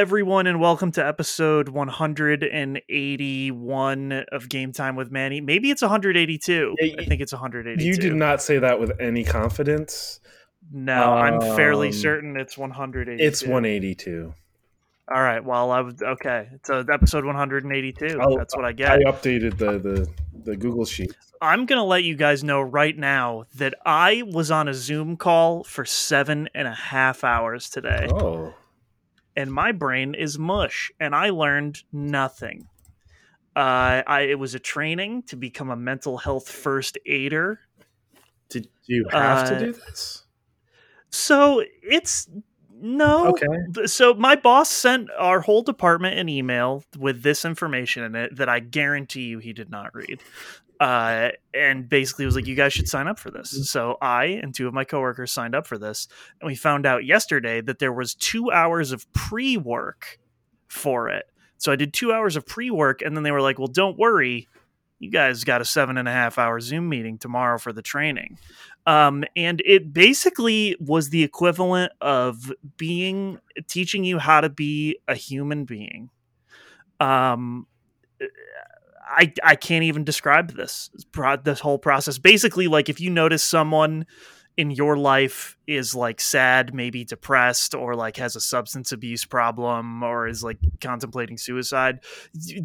everyone, and welcome to episode 181 of Game Time with Manny. Maybe it's 182. Yeah, I think it's 182. You did not say that with any confidence. No, I'm fairly Um, certain it's 182. It's 182. All right. Well, I was okay. So episode 182. I'll- That's what I get. I updated the, the, the Google sheet. I'm gonna let you guys know right now that I was on a Zoom call for seven and a half hours today. Oh. And my brain is mush and i learned nothing uh, I, it was a training to become a mental health first aider Did you have Uh, to do this? so it's no Okay. so my boss sent our whole department an email with this information in it that i guarantee you he did not read uh, and basically was like you guys should sign up for this. So i and two of my coworkers signed up for this and we found out yesterday that there was two hours of pre-work for it. So i did two hours of pre-work and then they were like well don't worry. You guys got a seven and a half hour zoom meeting tomorrow for the training. Um, and it basically was the equivalent of being teaching you how to be a human being. Um I, I can't even describe this this whole process. Basically, like if you notice someone in your life is like sad, maybe depressed, or like has a substance abuse problem, or is like contemplating suicide.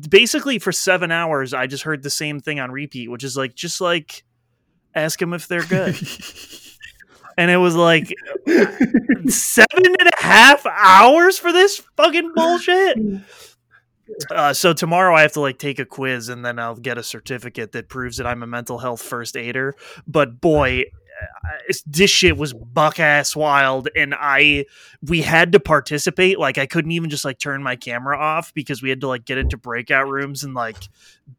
Basically, for seven hours, I just heard the same thing on repeat, which is like just like ask them if they're good, and it was like seven and a half hours for this fucking bullshit. Uh, so tomorrow I have to like take a quiz and then I'll get a certificate that proves that I'm a mental health first aider. But boy, this shit was buck ass wild, and I we had to participate. Like I couldn't even just like turn my camera off because we had to like get into breakout rooms and like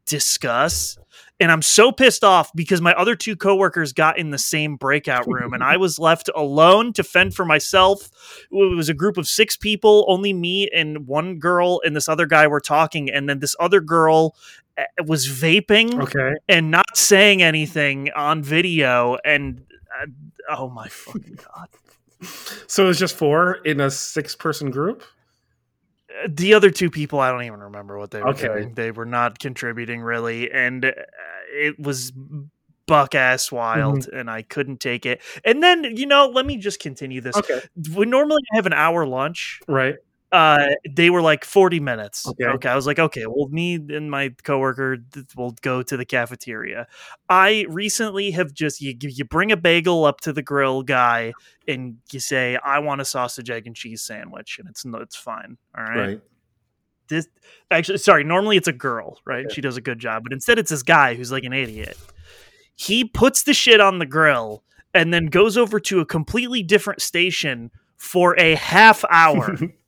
discuss. And I'm so pissed off because my other two coworkers got in the same breakout room and I was left alone to fend for myself. It was a group of six people, only me and one girl and this other guy were talking. And then this other girl uh, was vaping Okay. and not saying anything on video. And uh, oh my fucking God. So it was just four in a six person group? The other two people i don't even remember what they were Okay. doing they were not contributing really and uh, it was buck ass wild Mm-hmm. and i couldn't take it and then you know let me just continue this Okay. we normally have an hour lunch Right. Uh they were like 40 minutes Okay. okay i was like okay well me and my coworker will go to the cafeteria i recently have just you you bring a bagel up to the grill guy and you say i want a sausage egg and cheese sandwich and it's it's fine all right Right. this actually sorry normally it's a girl right Okay. she does a good job but instead it's this guy who's like an idiot he puts the shit on the grill and then goes over to a completely different station for a half hour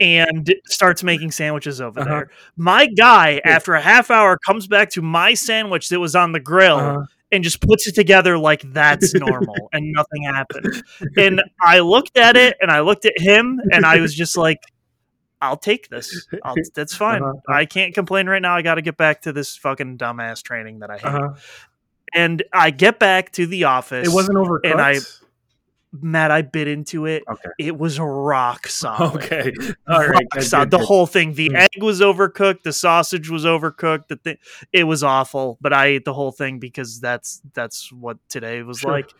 and starts making sandwiches over Uh-huh. there my guy after a half hour comes back to my sandwich that was on the grill Uh-huh. and just puts it together like that's normal and nothing happened. And I looked at it and I looked at him and I was just like, I'll take this. I'll, that's fine. Uh-huh. I can't complain right now. I got to get back to this fucking dumbass training that I hate. Uh-huh. And I get back to the office. It wasn't overcooked. And I- Matt, I bit into it. Okay. It was a rock solid. Okay. All right. Rock good, solid. good, the good. whole thing. The Mm. egg was overcooked. The sausage was overcooked. The thing, it was awful. But I ate the whole thing because that's that's what today was Sure. like.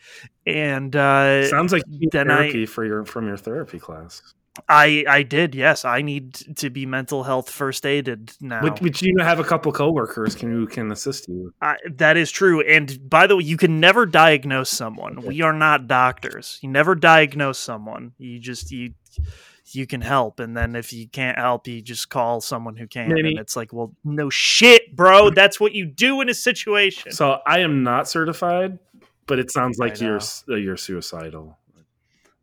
And uh, Sounds like then I- therapy for your from your therapy class. I I did. Yes, I need to be mental health first aided now. But, but you have a couple coworkers can who can assist you. I, that is true. And by the way, you can never diagnose someone. We are not doctors. You never diagnose someone. You just you you can help, and then if you can't help, you just call someone who can. Maybe- And it's like, well, no shit, bro. That's what you do in a situation. So I am not certified, but it sounds like you're uh, you're suicidal.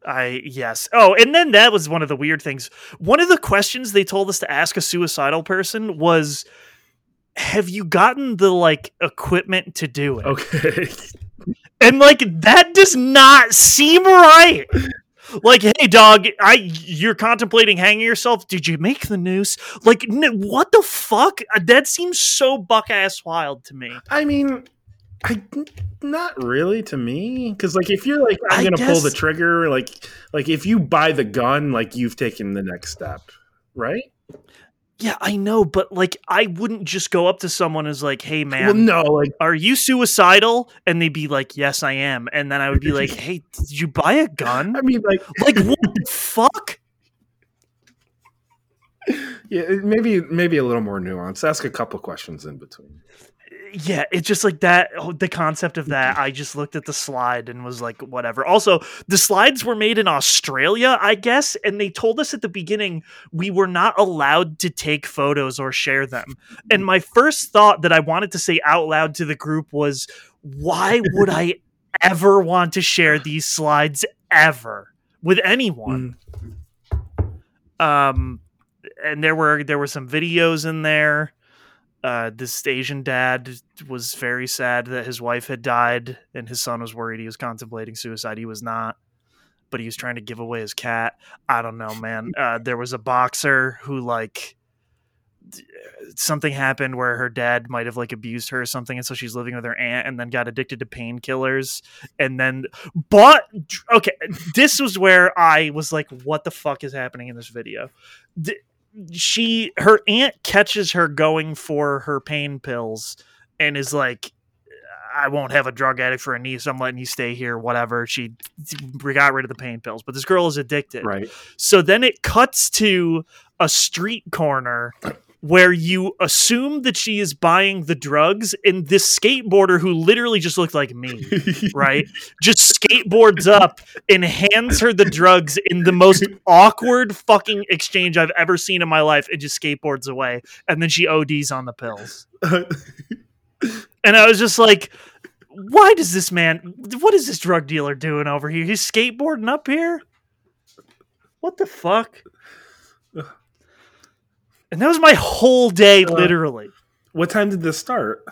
I yes. Oh, and then that was one of the weird things. One of the questions they told us to ask a suicidal person was, "Have you gotten the like equipment to do it?" Okay. And like that does not seem right. Like, hey, dog, I you're contemplating hanging yourself. Did you make the noose? Like, n- what the fuck? That seems so buck ass wild to me. I mean, I not really to me because like if you're like I'm I gonna pull the trigger like like if you buy the gun like you've taken the next step, right? Yeah, I know, but like I wouldn't just go up to someone as like, "Hey man, well, no, like are you suicidal?" and they'd be like, "Yes, I am." And then I would be like, "Hey, did you buy a gun?" I mean like Like what the fuck? yeah, maybe maybe a little more nuance. Ask a couple questions in between. Yeah, it's just like that. oh, The concept of that, mm-hmm. I just looked at the slide and was like, whatever. Also, the slides were made in Australia, I guess, and they told us at the beginning we were not allowed to take photos or share them. And mm-hmm. my first thought that I wanted to say out loud to the group was, why would I ever want to share these slides ever with anyone? Mm. um and there were there were some videos in there uh this asian dad was very sad that his wife had died and his son was worried he was contemplating suicide. He was not but he was trying to give away his cat. I don't know man. Uh there was a boxer who like something happened where her dad might have like abused her or something and so she's living with her aunt and then got addicted to painkillers. And then bought okay this was where i was like what the fuck is happening in this video she her aunt catches her going for her pain pills and is like I won't have a drug addict for a niece. I'm letting you stay here, whatever. She got rid of the pain pills, but this girl is addicted. Right. So then it cuts to a street corner where you assume that she is buying the drugs, and this skateboarder who literally just looked like me, right? Just skateboards up and hands her the drugs in the most awkward fucking exchange I've ever seen in my life and just skateboards away. And then she ODs on the pills. And I was just like, why does this man, what is this drug dealer doing over here? He's skateboarding up here? What the fuck? And that was my whole day, Uh, literally. what time did this start?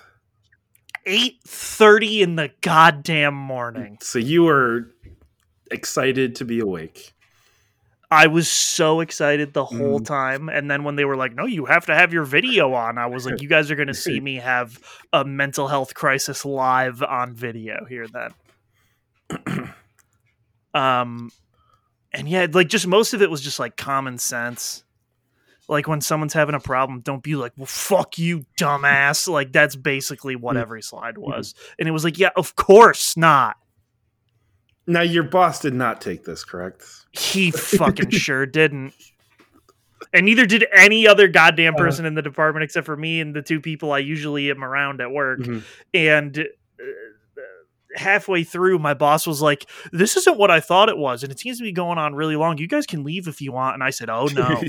8.30 in the goddamn morning. So you were excited to be awake. I was so excited the whole Mm. time. And then when they were like, no, you have to have your video on, I was like, you guys are going to see me have a mental health crisis live on video here then. um, and yeah, like just most of it was just like common sense. Like when someone's having a problem, don't be like, well, fuck you, dumbass. Like that's basically what Mm. every slide was. And it was like, yeah, of course not. Now your boss did not take this, correct? He fucking sure didn't. And neither did any other goddamn Uh-huh. person in the department except for me and the two people I usually am around at work. Mhm. And uh, halfway through, my boss was like, This isn't what I thought it was. And it seems to be going on really long. You guys can leave if you want. And I said, Oh no.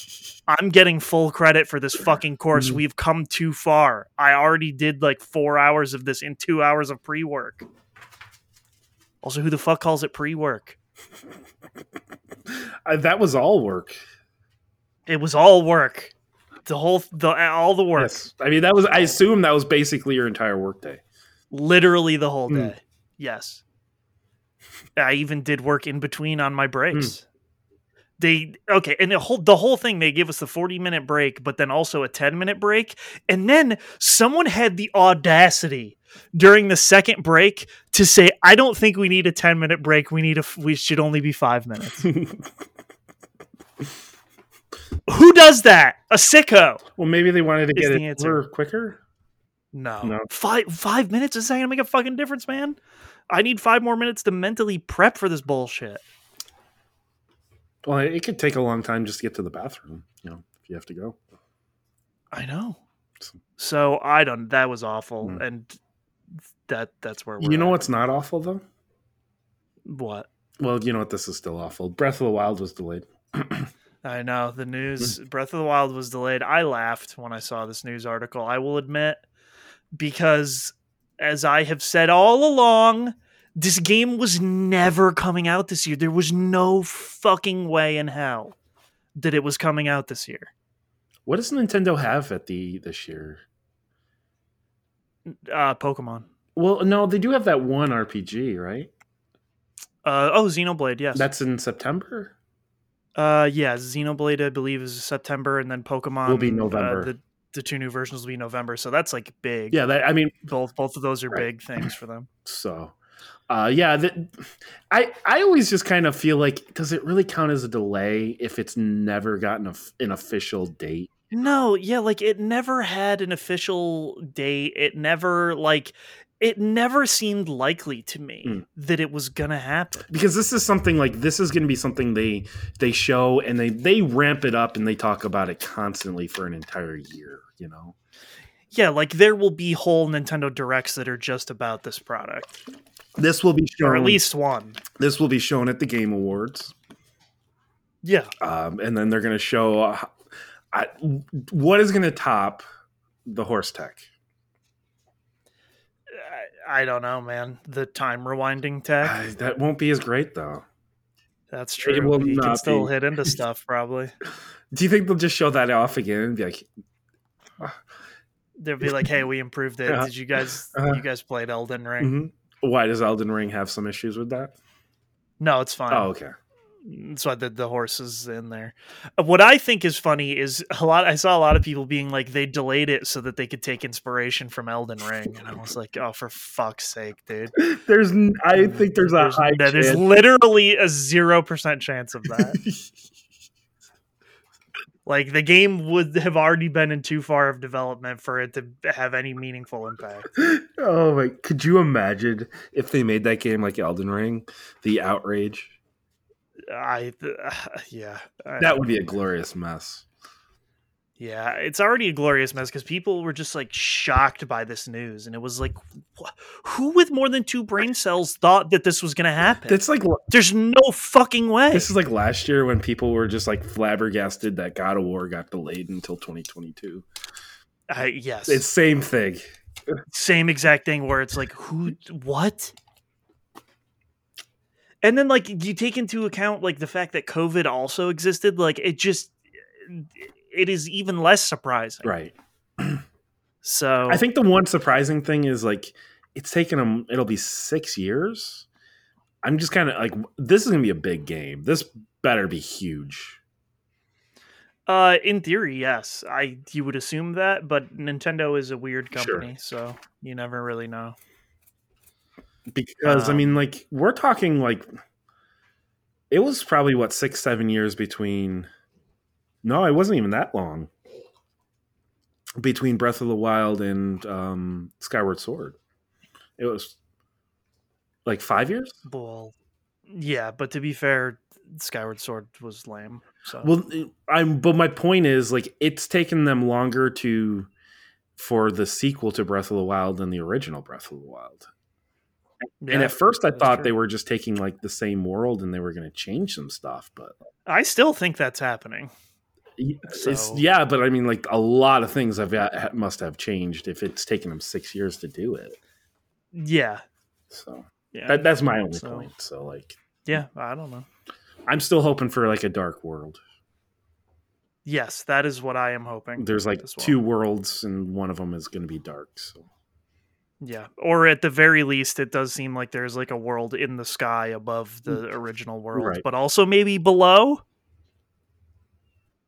I'm getting full credit for this fucking course. Mhm. We've come too far. I already did like four hours of this in two hours of pre work. Also, who the fuck calls it pre work? That was all work. It was all work. The whole, the all the work, Yes. I mean, that was. I assume that was basically your entire workday. Literally the whole Mm. day. Yes, I even did work in between on my breaks. They okay, and the whole the whole thing they give us the forty minute break, but then also a ten minute break, and then someone had the audacity during the second break to say, "I don't think we need a ten minute break. We need a we should only be five minutes." Who does that? A sicko. well, maybe they wanted to get the it answer. quicker. No. No. Five five minutes is not gonna make a fucking difference, man. I need five more minutes to mentally prep for this bullshit. Well, it could take a long time just to get to the bathroom. You know, if you have to go. I know. So I don't that was awful. Hmm. And that that's where we're You know at. what's not awful though? what? Well, you know what? This is still awful. Breath of the Wild was delayed. I know. The news Hmm. Breath of the Wild was delayed. I laughed when I saw this news article, I will admit, because as I have said all along, this game was never coming out this year. There was no fucking way in hell that it was coming out this year. What does Nintendo have at the this year? Uh Pokemon. Well, no, they do have that one RPG, right? Uh oh, Xenoblade, yes. That's in September. Uh, yeah, Xenoblade, I believe, is September, and then Pokemon Will be uh, November. the, the two new versions will be November, so that's like big. Yeah, that, I mean, both both of those are Right. big things for them. so uh yeah the, i i always just kind of feel like does it really count as a delay if it's never gotten a, an official date No, yeah, like it never had an official date. It never like it never seemed likely to me Mm. that it was gonna happen. because this is something like this is going to be something they they show and they they ramp it up and they talk about it constantly for an entire year you know Yeah, like there will be whole Nintendo Directs that are just about this product, this will be shown or at least one. this will be shown at the game awards Yeah, um, and then they're going to show uh, I, what is going to top the horse tech I, I don't know, man. The time rewinding tech. Uh, that won't be as great though That's true. It will you can still be. hit into stuff probably. do you think they'll just show that off again and be like They'll be like, "Hey, we improved it. Did you guys? Uh-huh. You guys played Elden Ring? mhm. why does elden ring have some issues with that No, it's fine. oh okay That's why the the horses in there. Uh, What I think is funny is a lot. I saw a lot of people being like they delayed it so that they could take inspiration from Elden Ring, and I was like, "Oh, for fuck's sake, dude!" there's I think there's a high no, there's literally a zero percent chance of that. like the game would have already been in too far of development for it to have any meaningful impact. oh my could you imagine if they made that game like elden ring the outrage I, uh, yeah, I- that would be a glorious mess Yeah, it's already a glorious mess because people were just like shocked by this news, and it was like, wh- who with more than two brain cells thought that this was going to happen? It's like There's no fucking way. this is like last year when people were just like flabbergasted that god of war got delayed until 2022 Uh, yes, it's same thing same exact thing where it's like, who, what? And then like you take into account like the fact that COVID also existed, like it just, it is even less surprising. right So I think the one surprising thing is like it's taken them. It'll be six years. I'm just kind of like this is gonna be a big game. This better be huge. Uh, in theory, yes. I you would assume that, but Nintendo is a weird Sure. company, so you never really know. Because I Um, mean, like we're talking like it was probably what six seven years between. No, it wasn't even that long between Breath of the Wild and um, Skyward Sword. It was like five years. Well, yeah, but to be fair, Skyward Sword was lame. So Well, I'm. But my point is, like, it's taken them longer to for the sequel to Breath of the Wild than the original Breath of the Wild. And at first, I thought true. they were just taking like the same world and they were going to change some stuff. But I still think that's happening. So- yeah. But I mean, like, a lot of things have ha- must have changed if it's taken them six years to do it. Yeah, So yeah, that, that's my only So- point. So like, yeah. I don't know. I'm still hoping for like a dark world. Yes, that is what I am hoping. There's like well. two worlds, and one of them is going to be dark. So Yeah, or at the very least, it does seem like there's like a world in the sky above the original world, Mm. Right. but also maybe below.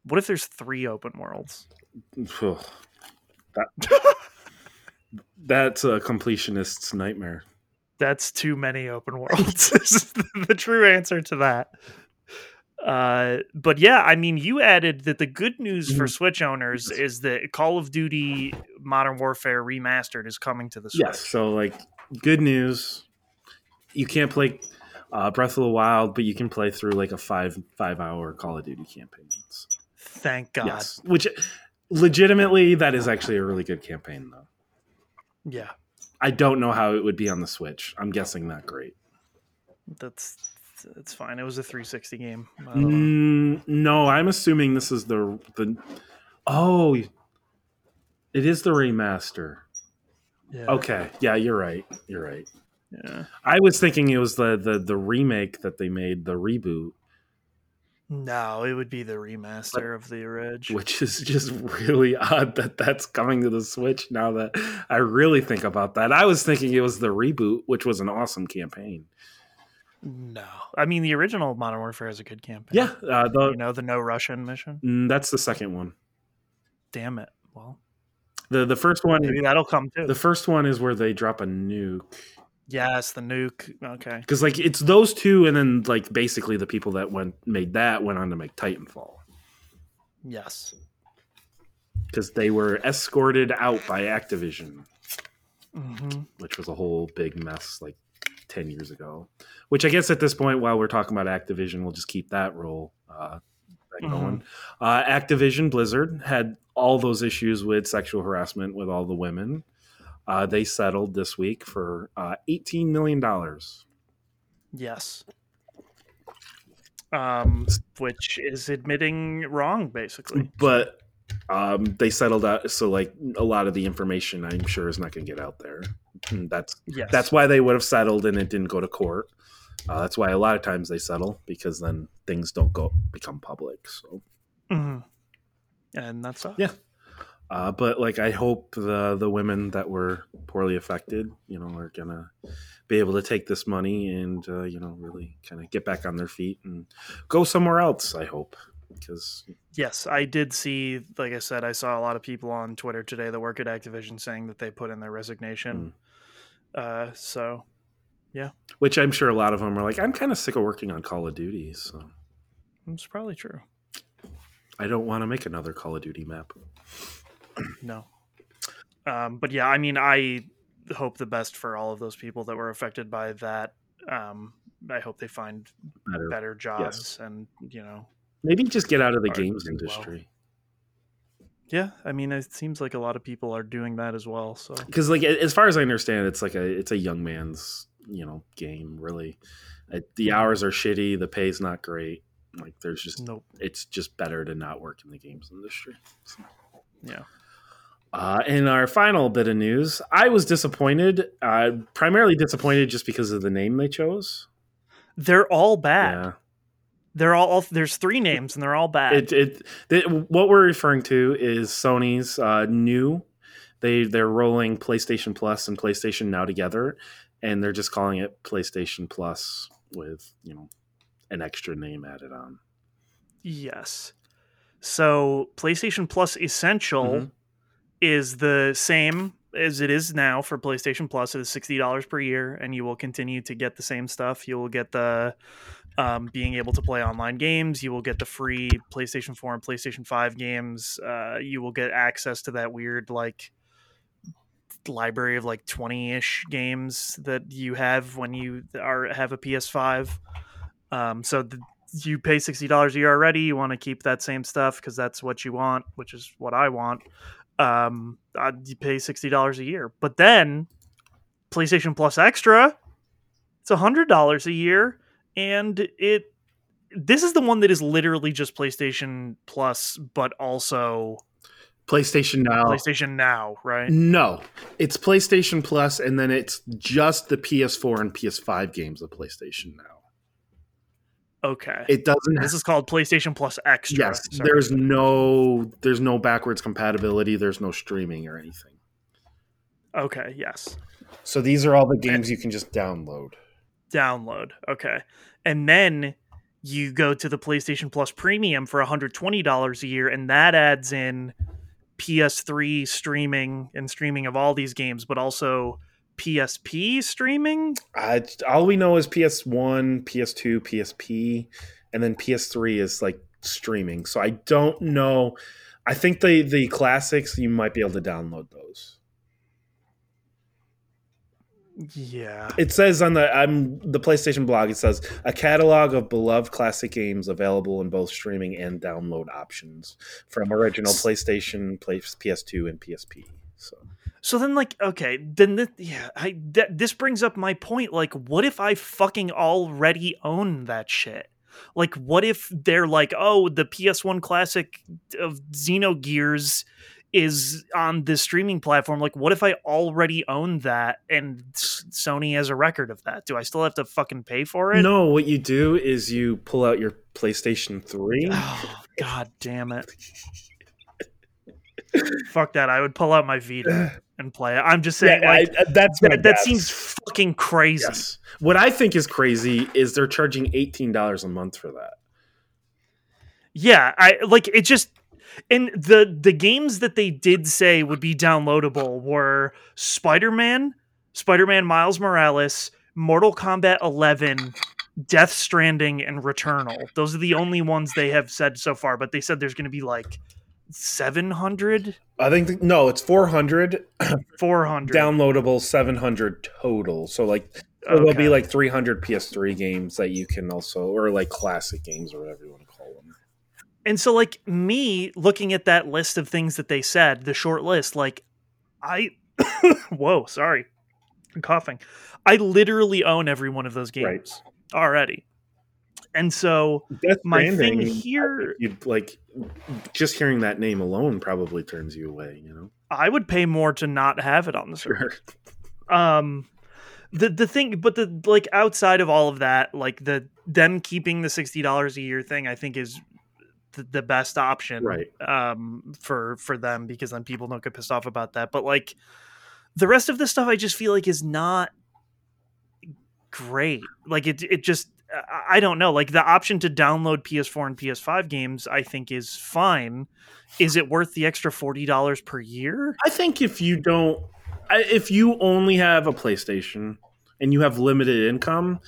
What if there's three open worlds? That, that's a completionist's nightmare. That's too many open worlds. this is the, the true answer to that. Uh, but yeah, I mean, you added that the good news for Mhm. Switch owners is that Call of Duty Modern Warfare Remastered is coming to the Switch. Yes. So, like, good news. You can't play uh, Breath of the Wild, but you can play through like a five five hour Call of Duty campaign. Thank God. Yes. Which, legitimately, that is actually a really good campaign, though. Yeah, I don't know how it would be on the Switch. I'm guessing not great. that's it's fine. It was a 360 game. I don't know. Mm, no, I'm assuming this is the the. Oh, it is the remaster. Yeah. Okay, yeah, you're right. You're right. Yeah. I was thinking it was the the the remake that they made, the reboot, No, it would be the remaster of the orig. which is just really odd that that's coming to the Switch. Now that I really think about that, I was thinking it was the reboot, which was an awesome campaign. No, I mean the original Modern Warfare is a good campaign. Yeah, uh, the, you know the no Russian mission. mm, that's the second one. Damn it. Well, The the first one Maybe that'll come too. the first one is where they drop a nuke yes, the nuke. Okay. because like it's those two, and then like basically the people that went made that went on to make Titanfall Yes. because they were escorted out by Activision, hmm which was a whole big mess like ten years ago. Which I guess at this point, while we're talking about Activision, we'll just keep that role uh, Mm-hmm. going. Uh, Activision Blizzard had all those issues with sexual harassment with all the women. Uh, they settled this week for uh, eighteen million dollars. Yes. Um, which is admitting wrong, basically. but um, they settled out so like a lot of the information i'm sure is not going to get out there And that's Yes. that's why they would have settled and it didn't go to court uh, that's why a lot of times they settle because then things don't go become public so Mhm. And that's all. Yeah. uh, but like i hope the the women that were poorly affected you know are gonna be able to take this money and uh, you know really kind of get back on their feet and go somewhere else i hope because Yes, I did see. Like I said, I saw a lot of people on Twitter today that work at Activision saying that they put in their resignation. Uh, so which i'm sure a lot of them are like i'm kind of sick of working on call of duty so it's probably true. I don't want to make another Call of Duty map. No. Um, but yeah, I mean, I hope the best for all of those people that were affected by that. Um, I hope they find Better. better jobs and you know Maybe just get out of the games do well. industry. yeah i mean it seems like a lot of people are doing that as well so Because, like, as far as I understand, it's like a it's a young man's you know game. Really, the hours are shitty. The pay's not great. Like, there's just nope it's just better to not work in the games industry. yeah Uh, in our final bit of news, I was disappointed. Uh, primarily disappointed just because of the name they chose. they're all bad Yeah. they're all, all there's three names and they're all bad it, it, it what we're referring to is Sony's uh, new. They they're rolling PlayStation Plus and PlayStation Now together, and they're just calling it PlayStation Plus with you know an extra name added on. yes so playstation plus essential Mhm. is the same as it is now for PlayStation Plus. It is sixty dollars per year, and you will continue to get the same stuff. You will get the um, being able to play online games. You will get the free PlayStation Four and PlayStation Five games. Uh, you will get access to that weird like library of like twenty ish games that you have when you are have a PS5. Um, so the, you pay sixty dollars a year already. You want to keep that same stuff because that's what you want, which is what I want um uh, you pay $60 a year but then playstation plus extra it's $100 a year and it this is the one that is literally just playstation plus but also PlayStation Now. playstation now right No, it's PlayStation Plus, and then it's just the PS4 and PS5 games of PlayStation Now. okay It doesn't. this is called playstation plus extra yes, Sorry. there's no there's no backwards compatibility. There's no streaming or anything. okay yes So these are all the games you can just download. download. Okay. And then you go to the PlayStation Plus Premium for $120 a year, and that adds in PS3 streaming and streaming of all these games, but also PSP streaming. Uh, all we know is PS1, PS2, PSP, and then PS3 is like streaming. So I don't know. I think the the classics you might be able to download those. Yeah. It says on the um, the PlayStation blog. It says a catalog of beloved classic games available in both streaming and download options from original PlayStation, Play, PS2, and PSP. So So then, like, okay, then th- yeah, I th- this brings up my point. Like, what if I fucking already own that shit? Like, what if they're like, oh, the PS1 classic of Xenogears is on this streaming platform? Like, what if I already own that and Sony has a record of that? Do I still have to fucking pay for it? no, what you do is you pull out your PlayStation Three. Oh, God damn it. Fuck that. I would pull out my Vita and play it. I'm just saying, Yeah, like, I- that's that, that seems fucking crazy. Yes. What I think is crazy is they're charging eighteen dollars a month for that. Yeah, I like it just And the the games that they did say would be downloadable were Spider-Man, Spider-Man Miles Morales, Mortal Kombat 11, Death Stranding and Returnal. Those are the only ones they have said so far, but they said there's going to be like 700 I think th- no, it's 400 400 downloadable, 700 total. So like so there'll be like 300 PS3 games that you can also or like classic games or whatever you want to call them. And so like me looking at that list of things that they said, the short list, like I whoa, sorry. I'm coughing. I literally own every one of those games Right. already. And so Death my Stranding, thing here you'd like just hearing that name alone probably turns you away, you know. I would pay more to not have it on the server. Sure. um the the thing but the like outside of all of that like the them keeping the $60 a year thing i think is the, best option Right. um for for them because then people don't get pissed off about that. But like the rest of the stuff i just feel like is not great. Like it it just I- i don't know. Like the option to download ps4 and ps5 games i think is fine. Is it worth the extra $40 per year? I think if you don't, if you only have a PlayStation and you have limited income,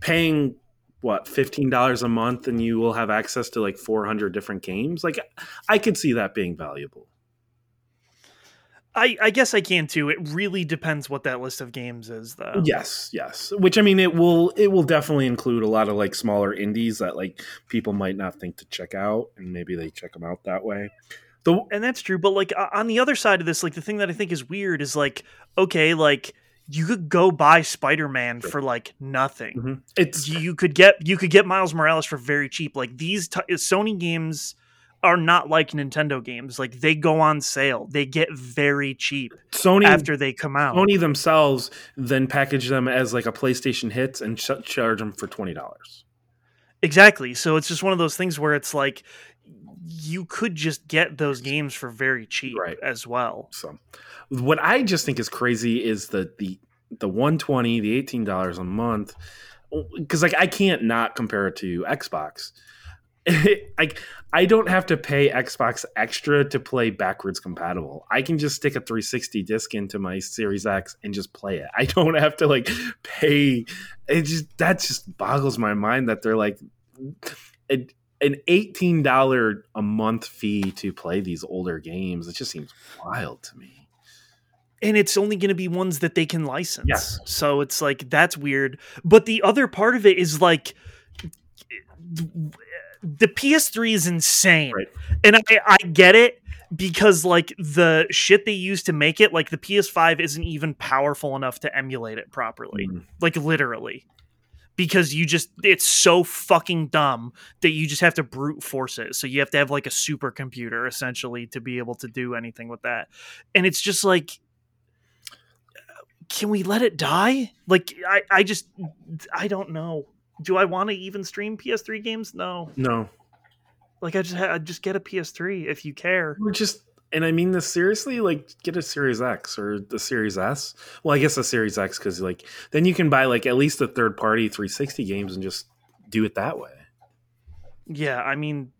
paying what fifteen dollars a month and you will have access to like four hundred different games. Like, I could see that being valuable. I, I guess I can too. It really depends what that list of games is, though. Yes, yes. Which I mean, it will it will definitely include a lot of like smaller indies that like people might not think to check out, and maybe they check them out that way. The And that's true. But like on the other side of this, like the thing that I think is weird is like, okay, like you could go buy Spider Man for like nothing. Mhm. it's You could get you could get Miles Morales for very cheap. Like these t- Sony games are not like Nintendo games. Like they go on sale. They get very cheap Sony after they come out. Sony themselves then package them as like a PlayStation hits and ch- charge them for twenty dollars. Exactly. So it's just one of those things where it's like you could just get those games for very cheap Right. as well. So, what I just think is crazy is the the the one twenty, the eighteen dollars a month, because like I can't not compare it to Xbox. like I don't have to pay Xbox extra to play backwards compatible. I can just stick a 360 disc into my Series X and just play it. I don't have to like pay. It just that just boggles my mind that they're like an an eighteen dollar a month fee to play these older games. It just seems wild to me. and it's only going to be ones that they can license. Yes. So it's like that's weird. But the other part of it is like the PS3 is insane, Right. and I, I get it because like the shit they use to make it, like the PS5 isn't even powerful enough to emulate it properly, Mm. like literally. Because you just, it's so fucking dumb that you just have to brute force it. So you have to have like a supercomputer essentially to be able to do anything with that. And it's just like, can we let it die? Like I, I just I don't know. Do I want to even stream PS3 games? No. No, Like I just i just get a PS3 if you care. we're just, and I mean this seriously. Like, get a Series X or the Series S. Well, I guess a Series X because like then you can buy like at least the third party 360 games and just do it that way. Yeah, I mean,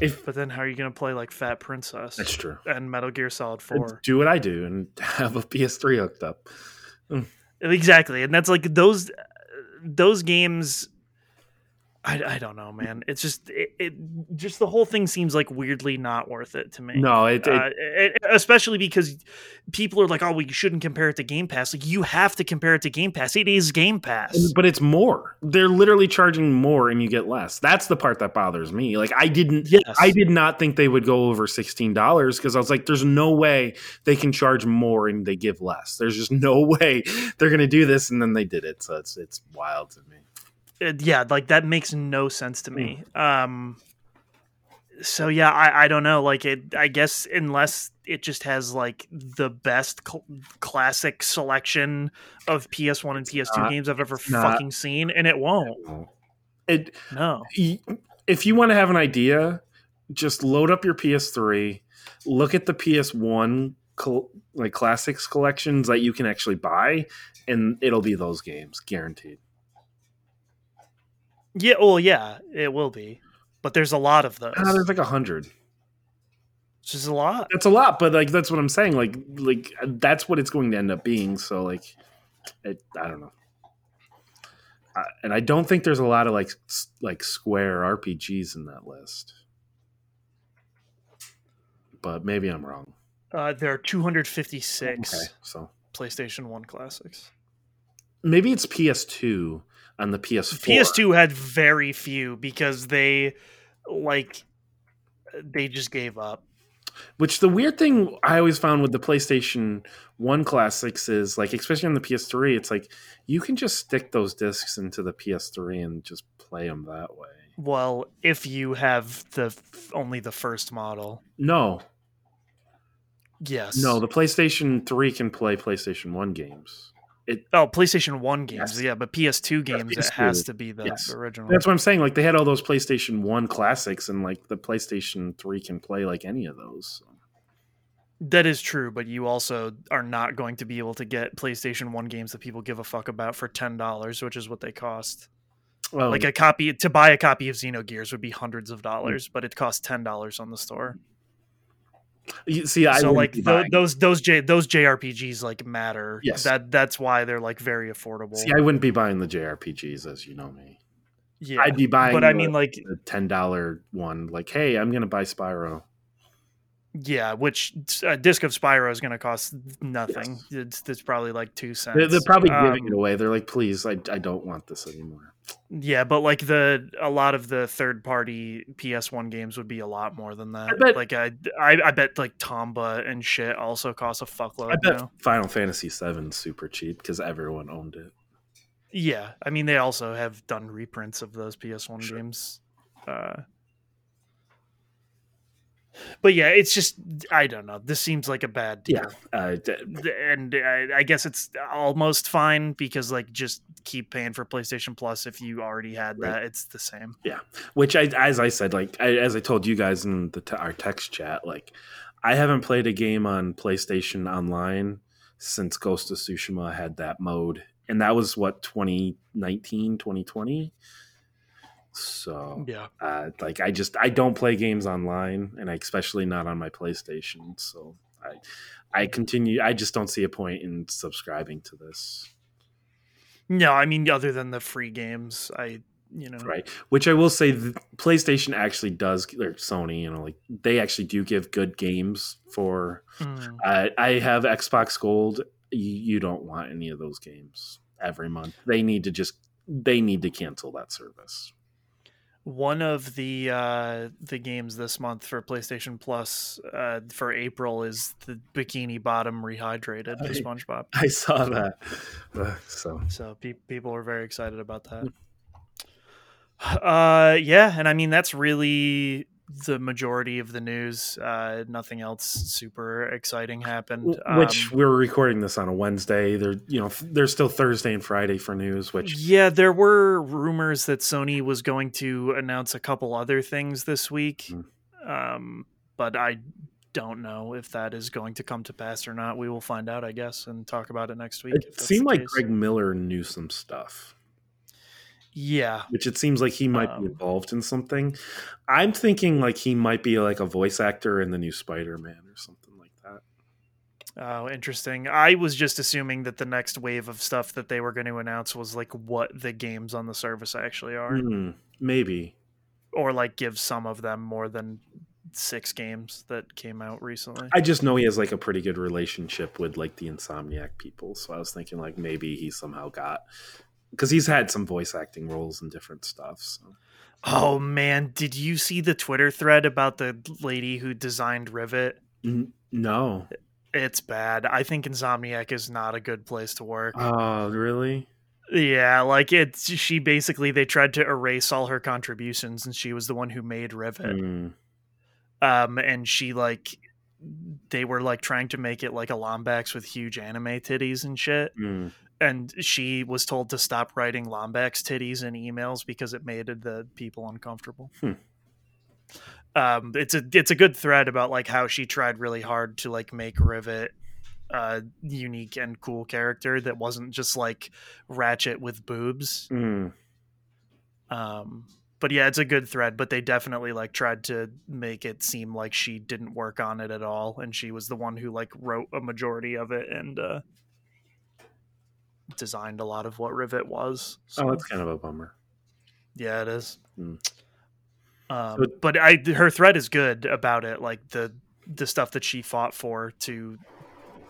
If but then how are you gonna play like Fat Princess that's true, and Metal Gear Solid Four? do what I do and have a PS3 hooked up. Exactly, and that's like those uh, those games. I, I don't know, man. It's just it, it just the whole thing seems like weirdly not worth it to me. No, it, uh, it- especially because people are like, "Oh, you shouldn't compare it to Game Pass." Like, you have to compare it to Game Pass. It is Game Pass. but it's more. They're literally charging more and you get less. That's the part that bothers me. Like I didn't Yes, I did not think they would go over sixteen dollars because I was like, "There's no way they can charge more and they give less. There's just no way they're going to do this." And then they did it, so it's it's wild to me. Uh, yeah, like that makes no sense to me. Um, so yeah, I, I don't know. Like it, I guess unless it just has like the best cl- classic selection of PS1 and PS2 not. games I've ever fucking seen, and it won't. It No. if you want to have an idea, just load up your PS3, look at the PS1 col- like classics collections that you can actually buy, and it'll be those games guaranteed. Yeah. Well, yeah, it will be. But there's a lot of those. Ah, there's like a hundred. Which is a lot. That's a lot, but like that's what I'm saying. Like like that's what it's going to end up being. So like, it, I don't know. Uh, and I don't think there's a lot of like like Square RPGs in that list. But maybe I'm wrong. Uh, there are 256 Okay, so PlayStation 1 classics. maybe it's PS2 on the PS4. PS2 had very few because they like they just gave up. Which the weird thing I always found with the PlayStation 1 classics is like especially on the PS3 it's like you can just stick those discs into the PS3 and just play them that way. Well, if you have the only the first model. No. Yes. No, the PlayStation 3 can play PlayStation 1 games. Oh, PlayStation 1 games. Yes. Yeah, but PS2 games it PS2, has to be the yes. original. That's what I'm saying like they had all those PlayStation 1 classics and like the PlayStation 3 can play like any of those. That is true, but you also are not going to be able to get PlayStation 1 games that people give a fuck about for $10, which is what they cost. Well, Like a copy to buy a copy of Xenogears would be hundreds of dollars, but it costs $10 on the store. You see I so like buying- those those J those JRPGs like matter. Yes. That that's why they're like very affordable. See, I wouldn't be buying the JRPGs as you know me. yeah. I'd be buying but I mean like the ten dollar one. Like, hey, I'm gonna buy Spyro. Yeah, which a disc of Spyro is going to cost nothing. It's, it's probably like 2 cents. They're, they're probably giving Um, it away. They're like, please, I, I don't want this anymore. Yeah, but like the a lot of the third party PS1 games would be a lot more than that. I bet- like I, I I bet like Tomba and shit also cost a fuckload I bet now. Final Fantasy VII super cheap because everyone owned it. Yeah, I mean they also have done reprints of those PS1 Sure. games. Uh but yeah, it's just I don't know. This seems like a bad deal. Yeah, uh, d- and I, I guess it's almost fine because like just keep paying for PlayStation Plus if you already had Right. that. It's the same. Yeah, which I, as I said, like I, as I told you guys in the t- our text chat, like I haven't played a game on PlayStation Online since Ghost of Tsushima had that mode, and that was what 2019, 2020. So, Yeah. uh, like I just I don't play games online, and I especially not on my PlayStation. So I I continue. I just don't see a point in subscribing to this. No, I mean other than the free games, I you know right which i will say the playstation actually does or sony you know like they actually do give good games for mm, uh, i have xbox gold you, you don't want any of those games every month they need to just they need to cancel that service one of the uh the games this month for PlayStation Plus uh for April is the Bikini Bottom Rehydrated for I- SpongeBob. i saw that so So pe- people were very excited about that. Uh yeah, and I mean that's really the majority of the news. Uh nothing else super exciting happened. which Um, we're recording this on a wednesday there you know there's still thursday and friday for news which Yeah, there were rumors that Sony was going to announce a couple other things this week. Mm. Um, but I don't know if that is going to come to pass or not. We will find out, I guess, and talk about it next week. it seemed like greg miller knew some stuff Yeah. which it seems like he might Um, be involved in something. I'm thinking like he might be like a voice actor in the new Spider-Man or something like that. Oh, interesting. I was just assuming that the next wave of stuff that they were going to announce was like what the games on the service actually are, Hmm, maybe. or like give some of them more than six games that came out recently. I just know he has like a pretty good relationship with like the Insomniac people, so I was thinking like maybe he somehow got because he's had some voice acting roles and different stuff. So Oh man, did you see the Twitter thread about the lady who designed Rivet? No, It's bad. I think Insomniac is not a good place to work. oh really? yeah, like it's she basically they tried to erase all her contributions and she was the one who made Rivet. Hmm. Um and she like they were like trying to make it like a Lombax with huge anime titties and shit. Hmm. And she was told to stop writing Lombax titties in emails because it made the people uncomfortable. Hmm. Um, it's a it's a good thread about like how she tried really hard to like make Rivet a unique and cool character that wasn't just like Ratchet with boobs. Hmm. Um, but yeah, it's a good thread. But they definitely like tried to make it seem like she didn't work on it at all, and she was the one who like wrote a majority of it and uh, designed a lot of what Rivet was. So, oh, that's kind of a bummer. Yeah, it is. Hmm. Um, so, but I her thread is good about it, like the the stuff that she fought for to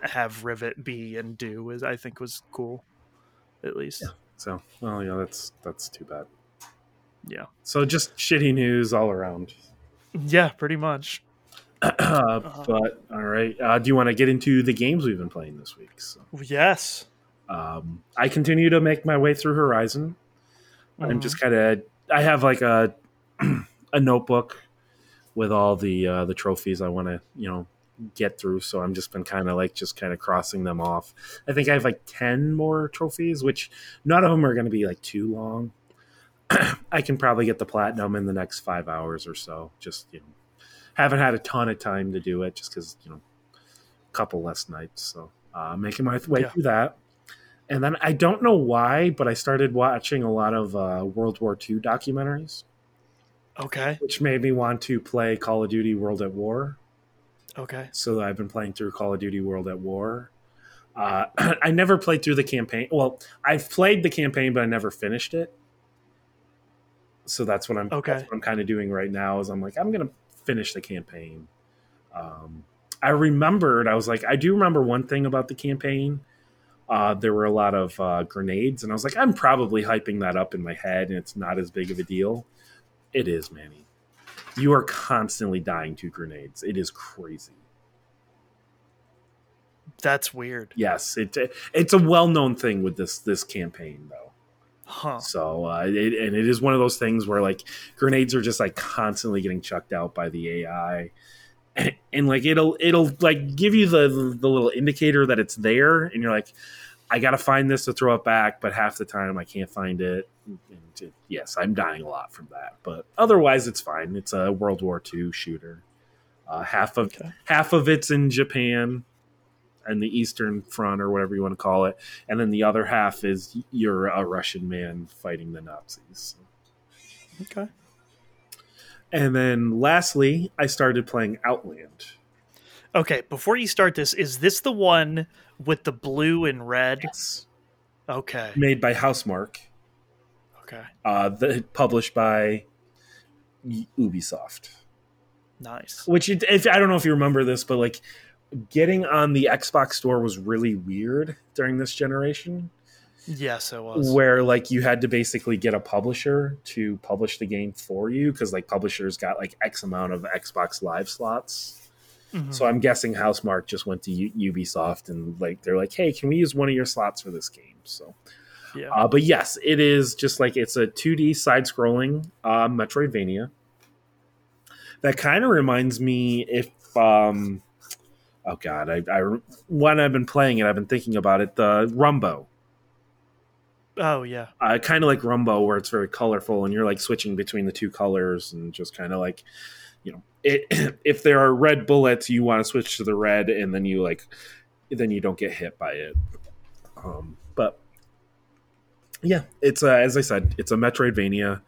have Rivet be and do is I think was cool, at least. Yeah. So, well, yeah, that's that's too bad. Yeah. So just shitty news all around. Yeah, pretty much. uh, but all right, uh, do you want to get into the games we've been playing this week? So. Yes. Um, I continue to make my way through Horizon. Mm-hmm. I'm just kind of I have like a a notebook with all the uh, the trophies I want to you know get through. So I'm just been kind of like just kind of crossing them off. I think I have like ten more trophies, which none of them are going to be like too long. I can probably get the platinum in the next five hours or so. Just you know, haven't had a ton of time to do it just because you know, a couple less nights. So uh, making my way yeah. through that. And then I don't know why, but I started watching a lot of uh, World War II documentaries. Okay. Which made me want to play Call of Duty World at War. Okay. So I've been playing through Call of Duty World at War. Uh, I never played through the campaign. Well, I've played the campaign, but I never finished it. So that's what I'm. Okay. What I'm kind of doing right now is I'm like I'm gonna finish the campaign. Um, I remembered. I was like, I do remember one thing about the campaign uh, there were a lot of uh, grenades, and I was like, I'm probably hyping that up in my head, and it's not as big of a deal. It is, Manny. You are constantly dying to grenades. It is crazy. That's weird. Yes, it it's a well known thing with this this campaign though. Huh. So uh, it, and it is one of those things where like grenades are just like constantly getting chucked out by the AI and, and, like it'll it'll like give you the the little indicator that it's there and you're like i gotta find this to throw it back but half the time i can't find it. It, yes i'm dying a lot from that but otherwise it's fine. It's a world war ii shooter. Uh, half of okay. half of it's in japan and the eastern front or whatever you want to call it and then the other half is you're a russian man fighting the nazis okay and then lastly, I started playing Outland. Okay, before you start this, is this the one with the blue and red? Yes. Okay. Made by Housemarque. Okay. Uh, the, published by Ubisoft. Nice. Which if I don't know if you remember this, but like getting on the Xbox store was really weird during this generation Yes, it was. Where like you had to basically get a publisher to publish the game for you because like publishers got like X amount of Xbox Live slots. Mm-hmm. So I'm guessing Housemarque just went to U- Ubisoft and like they're like, hey, can we use one of your slots for this game? So. Yeah. Uh, but yes, it is just like it's a 2D side-scrolling uh, Metroidvania. That kind of reminds me if um, oh god, I, I when I've been playing it, I've been thinking about it. The Rumbo Oh yeah, uh, kind of like Rumbo, where it's very colorful, and you're like switching between the two colors, and just kind of like, you know, it. If there are red bullets, you want to switch to the red, and then you like, then you don't get hit by it. Um, but yeah, it's a, as I said, it's a Metroidvania.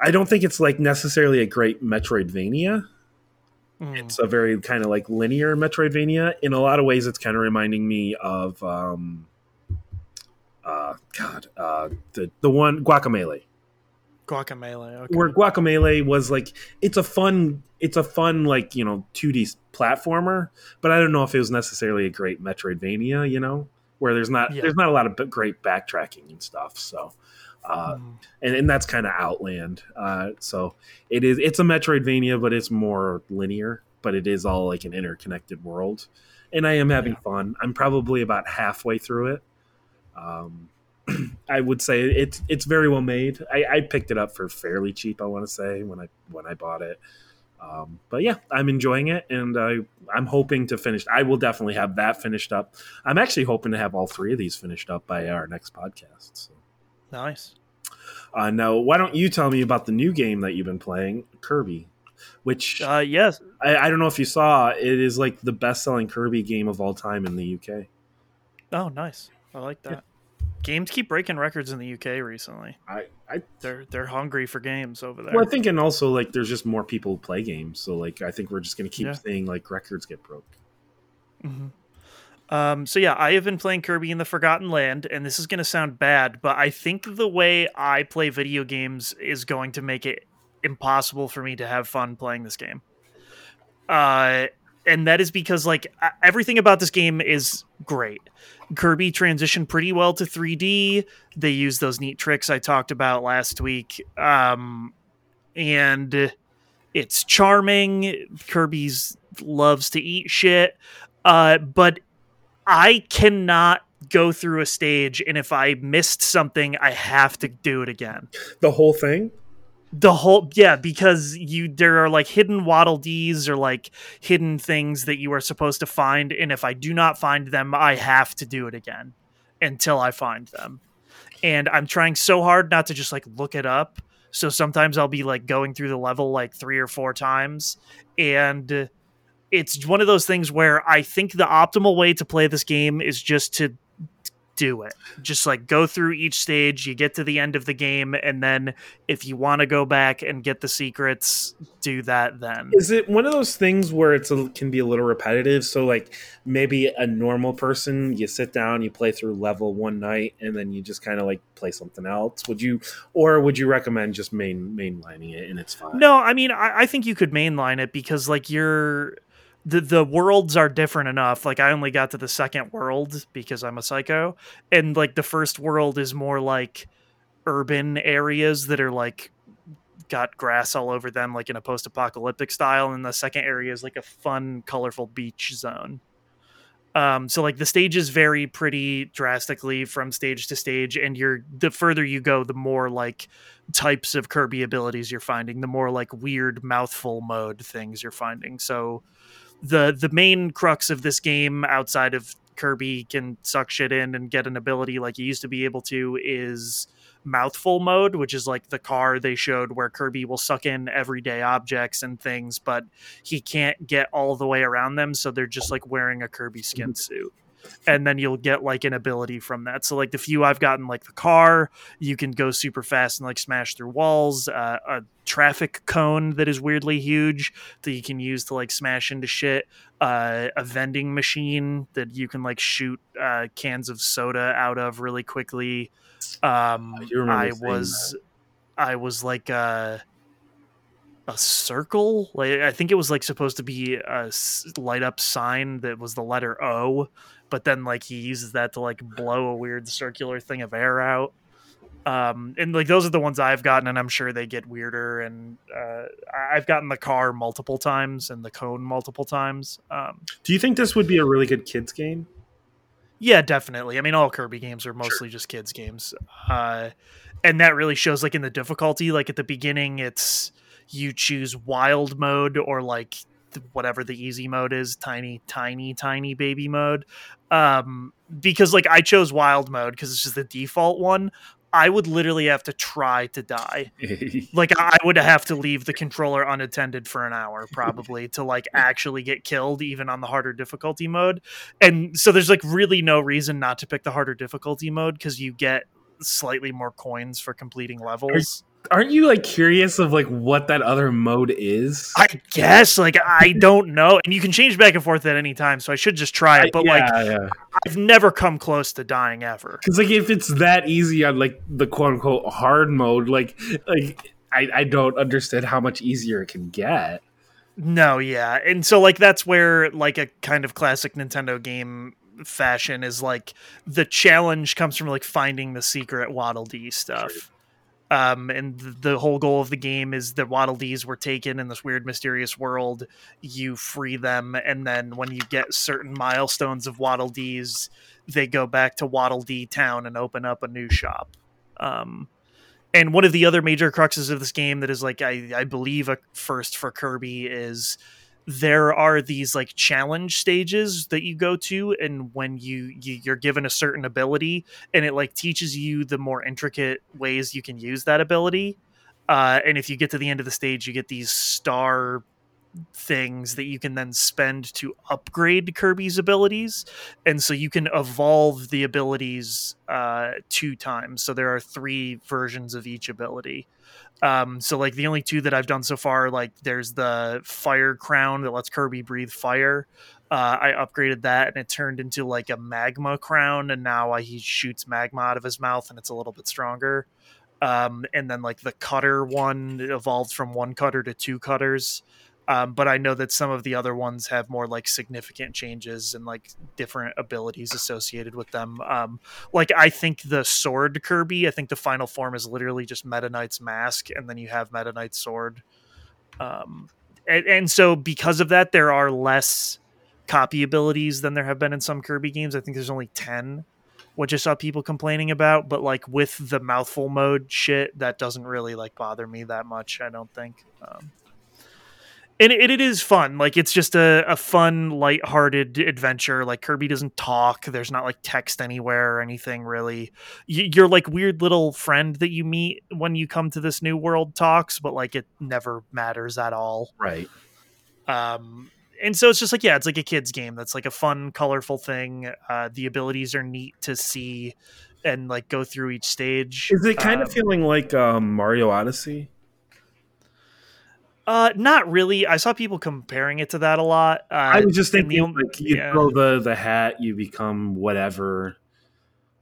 I don't think it's like necessarily a great Metroidvania. Mm. It's a very kind of like linear Metroidvania. In a lot of ways, it's kind of reminding me of. Um, uh, God, uh, the the one Guacamelee. Guacamelee, okay. Where Guacamelee was like, it's a fun, it's a fun like you know 2D platformer, but I don't know if it was necessarily a great Metroidvania. You know, where there's not yeah. there's not a lot of great backtracking and stuff. So. Uh, mm. and, and that's kind of Outland. Uh, so it is. It's a Metroidvania, but it's more linear. But it is all like an interconnected world, and I am having yeah. fun. I'm probably about halfway through it. Um, I would say it's it's very well made. I, I, picked it up for fairly cheap. I want to say when I when I bought it. Um, but yeah, I'm enjoying it, and I I'm hoping to finish. I will definitely have that finished up. I'm actually hoping to have all three of these finished up by our next podcast. So. Nice. Uh, now, why don't you tell me about the new game that you've been playing, Kirby? Which uh, yes, I, I don't know if you saw. It is like the best selling Kirby game of all time in the UK. Oh, nice. I like that. games keep breaking records in the UK recently. I, I They're they're hungry for games over there. well, I think, and also like there's just more people who play games, so like I think we're just gonna keep Yeah. seeing like records get broke. Mhm. Um, so yeah, I have been playing Kirby in the Forgotten Land, and this is going to sound bad, but I think the way I play video games is going to make it impossible for me to have fun playing this game. Uh, and that is because like everything about this game is great. Kirby transitioned pretty well to 3D. They use those neat tricks I talked about last week. Um, and it's charming. Kirby's loves to eat shit. Uh, but I cannot go through a stage and if I missed something, I have to do it again. The whole thing. The whole yeah, because you there are like hidden waddle dees or like hidden things that you are supposed to find, and if I do not find them, I have to do it again until I find them. And I'm trying so hard not to just like look it up. So sometimes I'll be like going through the level like three or four times, and it's one of those things where I think the optimal way to play this game is just to do it. Just like go through each stage, you get to the end of the game, and then if you want to go back and get the secrets, do that then. Is it one of those things where it's a, can be a little repetitive? So like maybe a normal person, you sit down, you play through level one night, and then you just kind of like play something else. Would you, or would you recommend just main mainlining it and it's fine? No, I mean I, I think you could mainline it because like you're the the worlds are different enough. Like I only got to the second world because I'm a psycho, and like the first world is more like urban areas that are like got grass all over them, like in a post apocalyptic style, and the second area is like a fun, colorful beach zone. Um, so like the stages vary pretty drastically from stage to stage, and you're the further you go, the more like types of Kirby abilities you're finding, the more like weird mouthful mode things you're finding. So the the main crux of this game outside of Kirby can suck shit in and get an ability like he used to be able to is mouthful mode, which is like the car they showed where Kirby will suck in everyday objects and things, but he can't get all the way around them, so they're just like wearing a Kirby skin mm-hmm. suit. And then you'll get like an ability from that. So like the few I've gotten, like the car, you can go super fast and like smash through walls. Uh, a traffic cone that is weirdly huge that you can use to like smash into shit. Uh, a vending machine that you can like shoot uh, cans of soda out of really quickly. Um, I I was, I was like a, a circle. Like I think it was like supposed to be a light up sign that was the letter O, but then like he uses that to like blow a weird circular thing of air out. Um, and like those are the ones I've gotten, and I'm sure they get weirder. And uh, I've gotten the car multiple times and the cone multiple times. Um, Do you think this would be a really good kids game? yeah, definitely. I mean, all Kirby games are mostly just kids games, uh, and that really shows like in the difficulty. Like at the beginning, it's you choose wild mode or like whatever the easy mode is, tiny, tiny, tiny baby mode. Um, because like I chose wild mode because it's just the default one. I would literally have to try to die like I would have to leave the controller unattended for an hour probably to like actually get killed even on the harder difficulty mode. And so there's like really no reason not to pick the harder difficulty mode cuz you get slightly more coins for completing levels. Aren't you like curious of like what that other mode is? I guess like I don't know and you can change back and forth at any time so I should just try it but like yeah. I've never come close to dying ever. Because like if it's that easy on like the quote unquote hard mode, like like I, I don't understand how much easier it can get. No, yeah. And so like that's where like a kind of classic Nintendo game fashion is like the challenge comes from like finding the secret Waddle Dee stuff. Um, and the whole goal of the game is that Waddle Dees were taken in this weird mysterious world. You free them, and then when you get certain milestones of Waddle Dees, they go back to Waddle Dee Town and open up a new shop. Um, and one of the other major cruxes of this game that is like I, I believe a first for Kirby is there are these like challenge stages that you go to and when you, you you're given a certain ability and it like teaches you the more intricate ways you can use that ability uh, and if you get to the end of the stage you get these star things that you can then spend to upgrade Kirby's abilities, and so you can evolve the abilities uh, two times. So there are three versions of each ability. Um, so like the only two that I've done so far, like there's the fire crown that lets Kirby breathe fire. Uh, I upgraded that and it turned into like a magma crown, and now he shoots magma out of his mouth, and it's a little bit stronger. Um, and then like the cutter one evolved from one cutter to two cutters. Um, but I know that some of the other ones have more like significant changes and like different abilities associated with them. Um, like I think the sword Kirby, I think the final form is literally just Meta Knight's mask, and then you have Meta Knight's sword. Um, and, and so because of that, there are less copy abilities than there have been in some Kirby games. I think there's only ten, which I saw people complaining about. But like with the mouthful mode shit, that doesn't really like bother me that much. I don't think. Um, and it, it is fun. Like it's just a, a fun, light-hearted adventure. Like Kirby doesn't talk. There's not like text anywhere or anything really. Y- your like weird little friend that you meet when you come to this new world talks, but like it never matters at all. Right. Um, and so it's just like yeah, it's like a kids game. That's like a fun, colorful thing. Uh, the abilities are neat to see and like go through each stage. Is it kind Um, of feeling like um, Mario Odyssey? Uh, not really. I saw people comparing it to that a lot. Uh, I was just and the thinking, like you yeah. throw the the hat, you become whatever,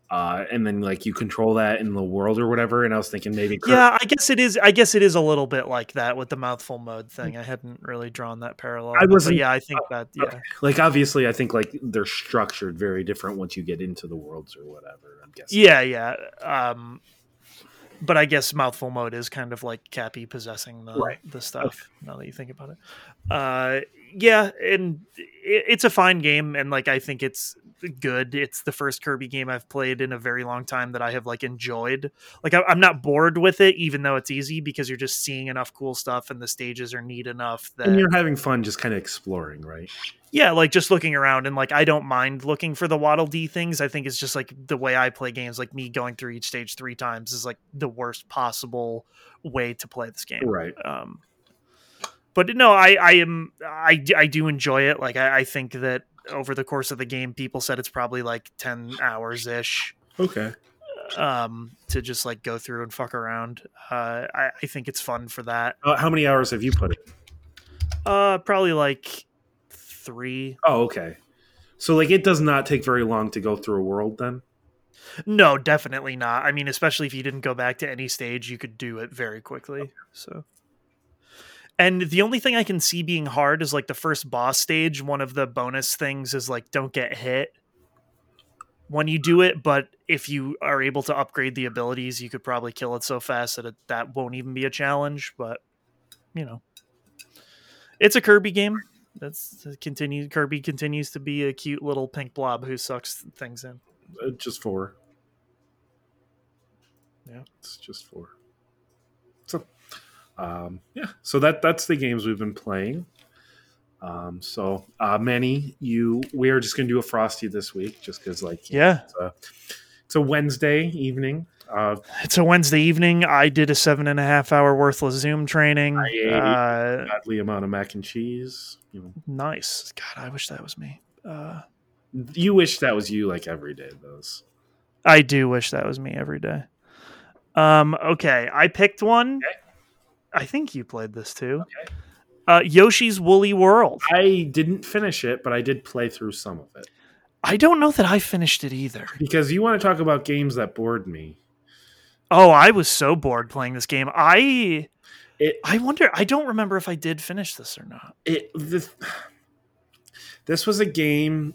uh, and then like you control that in the world or whatever. And I was thinking maybe Yeah, I guess it is. I guess it is a little bit like that with the mouthful mode thing. I hadn't really drawn that parallel. I wasn't- yeah, I think that. Yeah, like obviously, I think like they're structured very different once you get into the worlds or whatever. I'm guessing. yeah, yeah. Um, but I guess mouthful mode is kind of like Cappy possessing the Right. the stuff. Now that you think about it, uh, yeah, and it, it's a fine game, and like I think it's good. It's the first Kirby game I've played in a very long time that I have like enjoyed. Like I, I'm not bored with it, even though it's easy because you're just seeing enough cool stuff, and the stages are neat enough that And you're having fun, just kind of exploring, right? Yeah, like just looking around and like I don't mind looking for the Waddle Dee things. I think it's just like the way I play games, like me going through each stage three times is like the worst possible way to play this game. Right. Um, but no, I I am I I do enjoy it. Like I, I think that over the course of the game, people said it's probably like ten hours ish. Okay. Um, to just like go through and fuck around. Uh, I, I think it's fun for that. Uh, how many hours have you put in? Uh, probably like three. Oh, okay. So like it does not take very long to go through a world then. No, definitely not. I mean, especially if you didn't go back to any stage, you could do it very quickly. So, and the only thing I can see being hard is like the first boss stage. One of the bonus things is like don't get hit when you do it, but if you are able to upgrade the abilities, you could probably kill it so fast that it, that won't even be a challenge. But you know, it's a Kirby game. That's it continue. Kirby continues to be a cute little pink blob who sucks things in. Uh, just four. Yeah. it's just four. So, um, yeah. So that that's the games we've been playing. Um, so, uh, Manny, you we are just gonna do a frosty this week, just because like Yeah. it's a, it's a Wednesday evening. Uh, It's a Wednesday evening. I did a seven and a half hour worthless Zoom training. I ate Uh, godly amount of mac and cheese. You know, nice. God, I wish that was me. Uh, you wish that was you like every day. Those. I do wish that was me every day. Um, okay, I picked one. Okay. I think you played this too. Uh, Yoshi's Woolly World. I didn't finish it, but I did play through some of it I don't know that I finished it either. because you want to talk about games that bored me. Oh, I was so bored playing this game. I It I wonder. I don't remember if I did finish this or not. it this, this was a game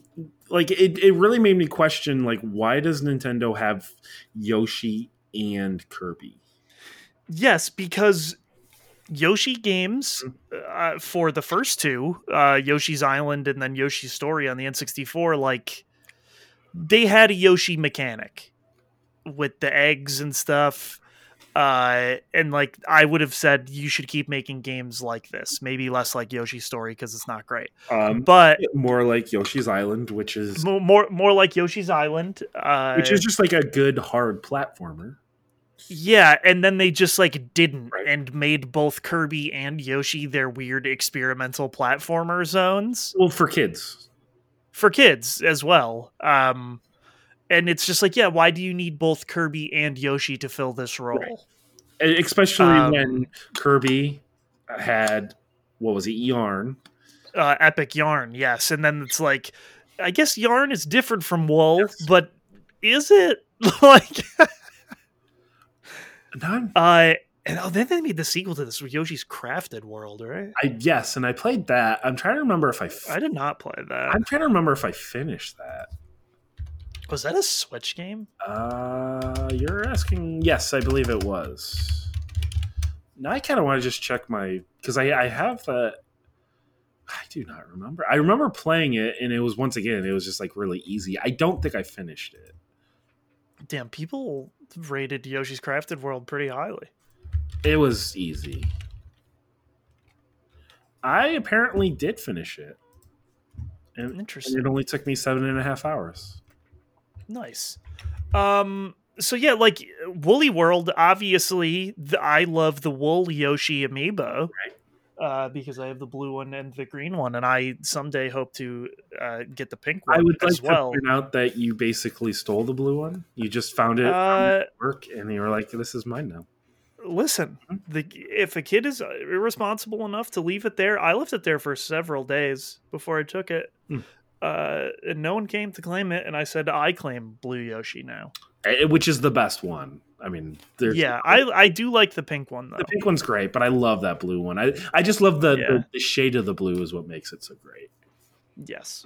like it, it really made me question like why does nintendo have yoshi and kirby Yes, because Yoshi games uh, for the first two, uh, Yoshi's Island and then Yoshi's Story on the N64, like they had a Yoshi mechanic with the eggs and stuff. Uh, and like I would have said, you should keep making games like this. Maybe less like Yoshi's Story because it's not great, um but more like yoshi's island which is mo- more more like Yoshi's Island. Uh, which is just like a good hard platformer Yeah, and then they just like didn't Right. and made both Kirby and Yoshi their weird experimental platformer zones Well, for kids. for kids as well. Um and it's just like, yeah, why do you need both Kirby and Yoshi to fill this role? E- Especially Um, when Kirby had, what was it, Yarn. Uh Epic Yarn, yes. And then it's like I guess yarn is different from wool, Yes. but is it? like I'm- uh and oh, then they made the sequel to this, Yoshi's Crafted World, right? I yes, and I played that. I'm trying to remember if I. F- I did not play that. I'm trying to remember if I finished that. Was that a Switch game? Uh, you're asking? Yes, I believe it was. Now I kind of want to just check my because I I have that. I do not remember. I remember playing it, and it was once again it was just like really easy. I don't think I finished it. Damn, people rated Yoshi's Crafted World pretty highly. It was easy. I apparently did finish it, and, and it only took me seven and a half hours. Nice. Um. So yeah, like Woolly World. Obviously, the, I love the Wool Yoshi amiibo. Uh, because I have the blue one and the green one, and I someday hope to uh, get the pink one I would like as to well. point out that you basically stole the blue one. You just found it Uh, work, and you were like, "This is mine now." listen, the if a kid is irresponsible enough to leave it there, I left it there for several days before I took it. Hmm. Uh, and no one came to claim it, and I said I claim Blue Yoshi now. Which is the best one. I mean, there's, Yeah, I I do like the pink one though. the pink one's great, but I love that blue one. I I just love the, Yeah. the the shade of the blue is what makes it so great. Yes.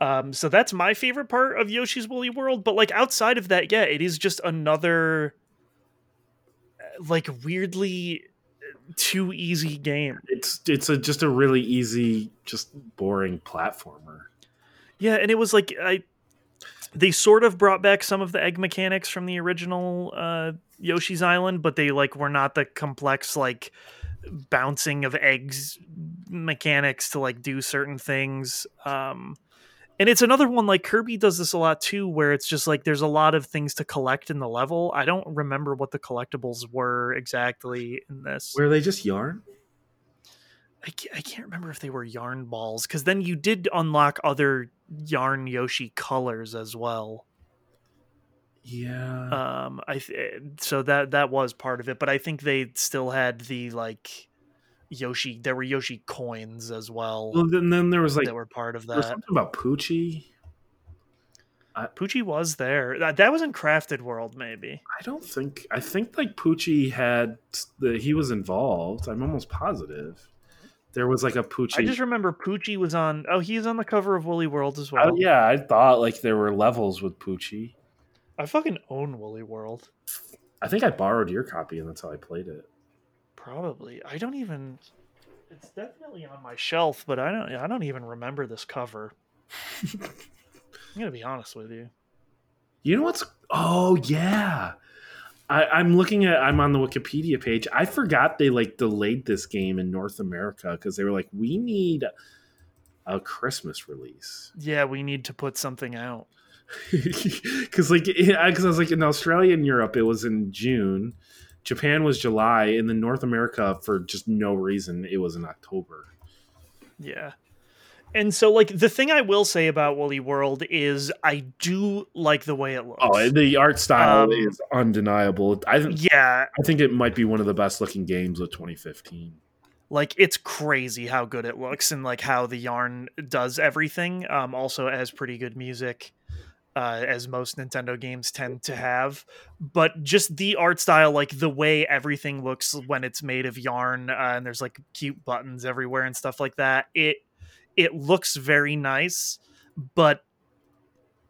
Um, so that's my favorite part of Yoshi's Woolly World. But like outside of that, yeah, it is just another uh, like weirdly uh, too easy game. It's it's a just a really easy, just boring platformer. Yeah, and it was like I they sort of brought back some of the egg mechanics from the original uh Yoshi's Island, but they like were not the complex like bouncing of eggs mechanics to like do certain things. Um and it's another one like Kirby does this a lot too, where it's just like there's a lot of things to collect in the level. I don't remember what the collectibles were exactly in this. Were they just yarn? I can't, I can't remember if they were yarn balls because then you did unlock other yarn Yoshi colors as well. Yeah. Um, I th- so that that was part of it, but I think they still had the like Yoshi. There were Yoshi coins as well well, then then there was like that were part of that. something about Poochie. Poochie was there. That, that was in Crafted World, maybe. I don't think I think like Poochie had the he was involved. I'm almost positive. There was like a Poochie. I just remember Poochie was on. Oh, he's on the cover of Woolly World as oh, well. Oh, yeah, I thought like there were levels with Poochie. I fucking own Woolly World. I think I borrowed your copy and that's how I played it. Probably. I don't even. It's definitely on my shelf, but I don't. I don't even remember this cover. I'm gonna be honest with you. You know what's? Oh yeah, I, I'm looking at. I'm on the Wikipedia page. I forgot they like delayed this game in North America because they were like, we need a Christmas release. Yeah, we need to put something out. Because like, because I was like in Australia and Europe, it was in June. Japan was July, and then North America, for just no reason, it was in October. Yeah. And so, like, the thing I will say about Woolly World is I do like the way it looks. Oh, the art style Um, is undeniable. I think yeah, I think it might be one of the best looking games of 2015. like it's crazy how good it looks and like how the yarn does everything. Um, also has pretty good music, uh, as most Nintendo games tend to have. But just the art style, like the way everything looks when it's made of yarn, uh, and there's like cute buttons everywhere and stuff like that. It it looks very nice, but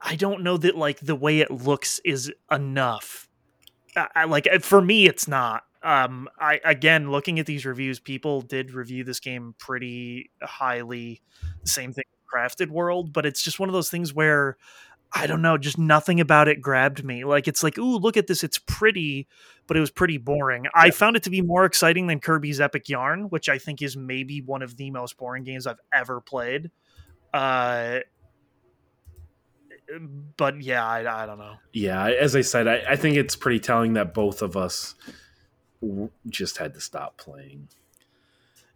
I don't know that like the way it looks is enough. I, I- like uh, for me, it's not. Um, I again looking at these reviews, people did review this game pretty highly. Same thing, with Crafted World, but it's just one of those things where I don't know, just nothing about it grabbed me. Like it's like, ooh, look at this, it's pretty, but it was pretty boring. I found it to be more exciting than Kirby's Epic Yarn, which I think is maybe one of the most boring games I've ever played. Uh, but yeah, I, I don't know. Yeah, as I said, I, I think it's pretty telling that both of us w- just had to stop playing.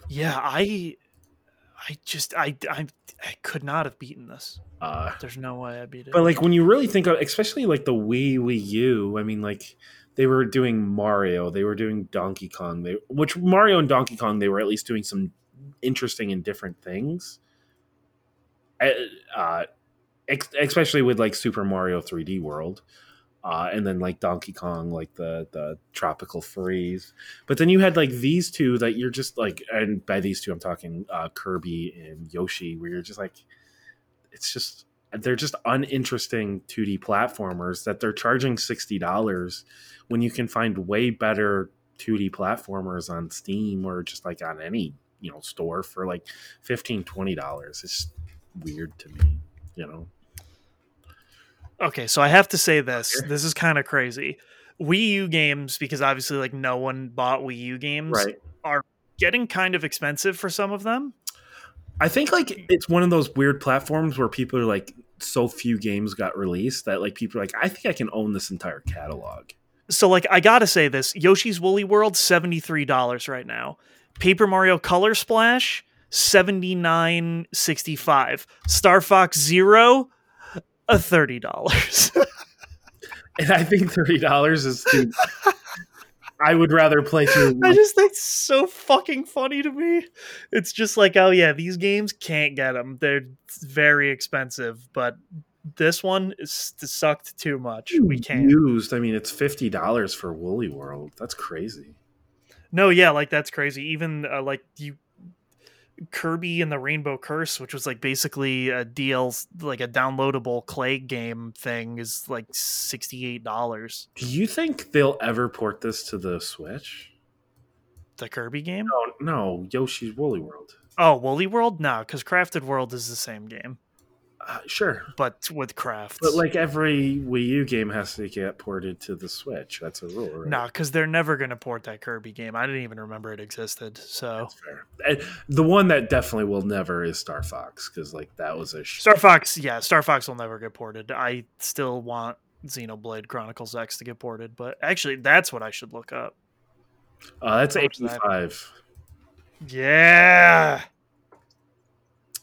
Yeah, I, I just I I, I could not have beaten this. Uh, There's no way I beat it. but like when you really think of, especially like the Wii Wii U, I mean, like they were doing Mario, they were doing Donkey Kong, they which Mario and Donkey Kong they were at least doing some interesting and different things. Uh, uh, especially with like Super Mario 3D World. Uh, and then like Donkey Kong, like the the tropical freeze. But then you had like these two that you're just like, and by these two I'm talking uh, Kirby and Yoshi, where you're just like, it's just they're just uninteresting 2D platformers that they're charging sixty dollars when you can find way better 2D platformers on Steam or just like on any you know store for like 15 20 dollars. It's weird to me, you know. Okay, so I have to say this. This is kind of crazy. Wii U games, because obviously, like no one bought Wii U games, Right. getting kind of expensive for some of them. I think like it's one of those weird platforms where people are like so few games got released that like people are like I think I can own this entire catalog. So, like, I gotta say this: Yoshi's Woolly World seventy three dollars right now. Paper Mario Color Splash seventy nine sixty five. Star Fox Zero, a thirty dollars. And I think thirty dollars is too. I would rather play through. I just think it's so fucking funny to me. It's just like, oh yeah, these games can't get them; they're very expensive. But this one is sucked too much. We can't. used. I mean, it's fifty dollars for Woolly World. That's crazy. No, yeah, like that's crazy. Even uh, like you, Kirby and the Rainbow Curse, which was like basically a DL, like a downloadable clay game thing, is like sixty eight dollars. Do you think they'll ever port this to the Switch? The Kirby game? No, no, Yoshi's Woolly World. Oh, Woolly World? No, because Crafted World is the same game, Uh, sure, but with crafts. but like every Wii U game has to get ported to the Switch. That's a rule, right? no, because they're never gonna port that Kirby game. I didn't even remember it existed. So That's fair. And the one that definitely will never is Star Fox because like that was a sh- Star Fox, yeah, Star Fox will never get ported. I still want Xenoblade Chronicles X to get ported, but actually, that's what I should look up. uh, that's How much is eighty that? five. Yeah.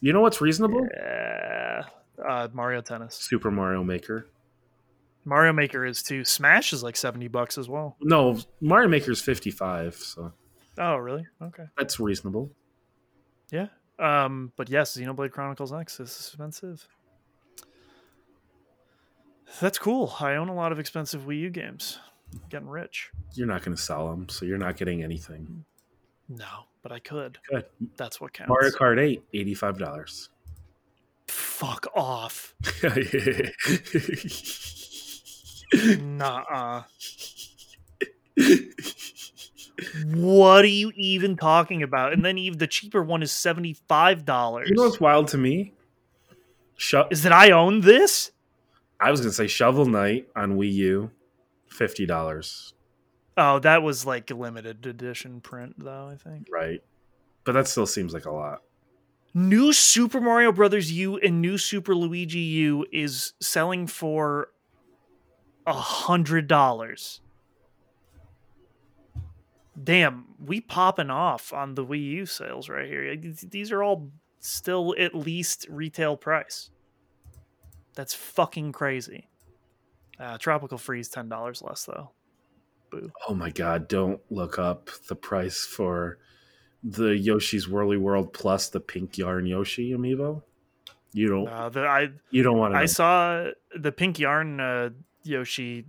You know what's reasonable? Yeah. Uh, Mario Tennis. Super Mario Maker. Mario Maker is too. Smash is like 70 bucks as well. No, Mario Maker is fifty five, so Oh, really? Okay. that's reasonable. Yeah. Um, but yes, Xenoblade Chronicles X is expensive. That's cool. I own a lot of expensive Wii U games. getting rich. You're not going to sell them, so you're not getting anything. No, but I could. Good. That's what counts. Mario Kart 8, eighty-five dollars. Fuck off. Nah. what are you even talking about? And then even the cheaper one is seventy five dollars. You know what's wild to me? Sho- is that I own this? I was going to say Shovel Knight on Wii U, fifty dollars. Oh, that was like a limited edition print, though. I think Right, but that still seems like a lot. new Super Mario Brothers U and new Super Luigi U is selling for a hundred dollars. Damn, we popping off on the Wii U sales right here. These are all still at least retail price. That's fucking crazy. Uh, Tropical Freeze ten dollars less though. Boo. Oh my god! Don't look up the price for the Yoshi's Woolly World plus the pink yarn Yoshi amiibo. You don't. Uh, the, I you don't want to. I saw the pink yarn uh, Yoshi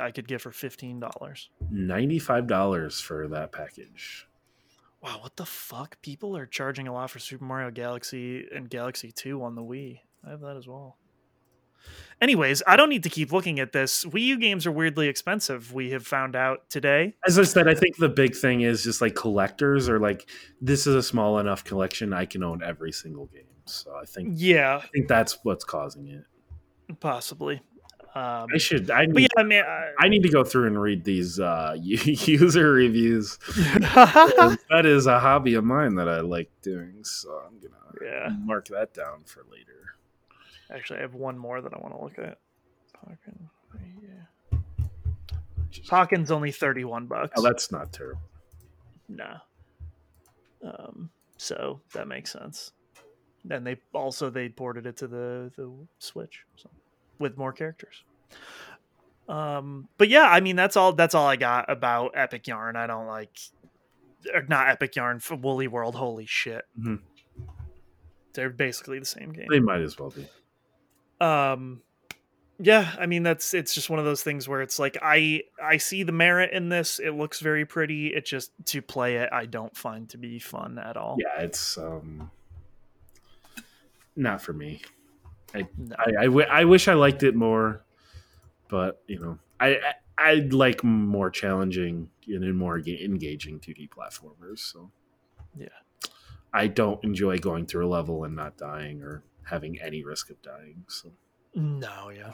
I could get for fifteen dollars. Ninety-five dollars for that package. Wow, what the fuck? People are charging a lot for Super Mario Galaxy and Galaxy Two on the Wii. I have that as well. Anyways, I don't need to keep looking at this. Wii U games are weirdly expensive. We have found out today. As I said, I think the big thing is just like collectors are like, this is a small enough collection. I can own every single game. So I think Yeah, I think that's what's causing it. possibly. Um, I should. I need, yeah, I mean, I, I need to go through and read these uh, user reviews. that is a hobby of mine that I like doing. So I'm gonna yeah. mark that down for later. Actually, I have one more that I want to look at. Pokken, yeah. Only thirty-one bucks. Oh, that's not terrible. Nah. Um, so that makes sense. And they also they ported it to the the Switch, so with more characters. Um, but yeah, I mean that's all that's all I got about Epic Yarn. I don't like or not Epic Yarn for Woolly World. Holy shit. Mhm. They're basically the same game. They might as well be. Um yeah i mean that's it's just one of those things where it's like i i see the merit in this it looks very pretty it just to play it i don't find to be fun at all Yeah, it's um not for me. No. I, I, w- I wish I liked it more, but you know, I, I I'd like more challenging and more ga- engaging 2D platformers. So Yeah. I don't enjoy going through a level and not dying or having any risk of dying. So. No yeah.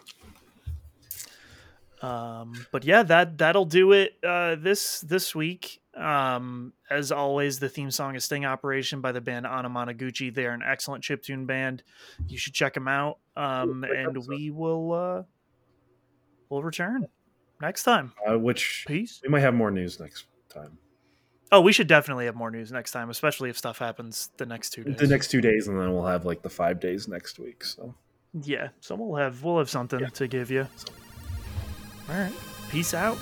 Um but yeah that that'll do it uh this this week. Um as always the theme song is sting operation by the band anamanaguchi. They're an excellent chiptune band. You should check them out. Um and we will uh we'll return next time. Uh, which peace. we might have more news next time. Oh, we should definitely have more news next time, especially if stuff happens the next two days. The next two days, and then we'll have like the five days next week. So yeah, so we'll have we'll have something Yeah. to give you. All right, peace out.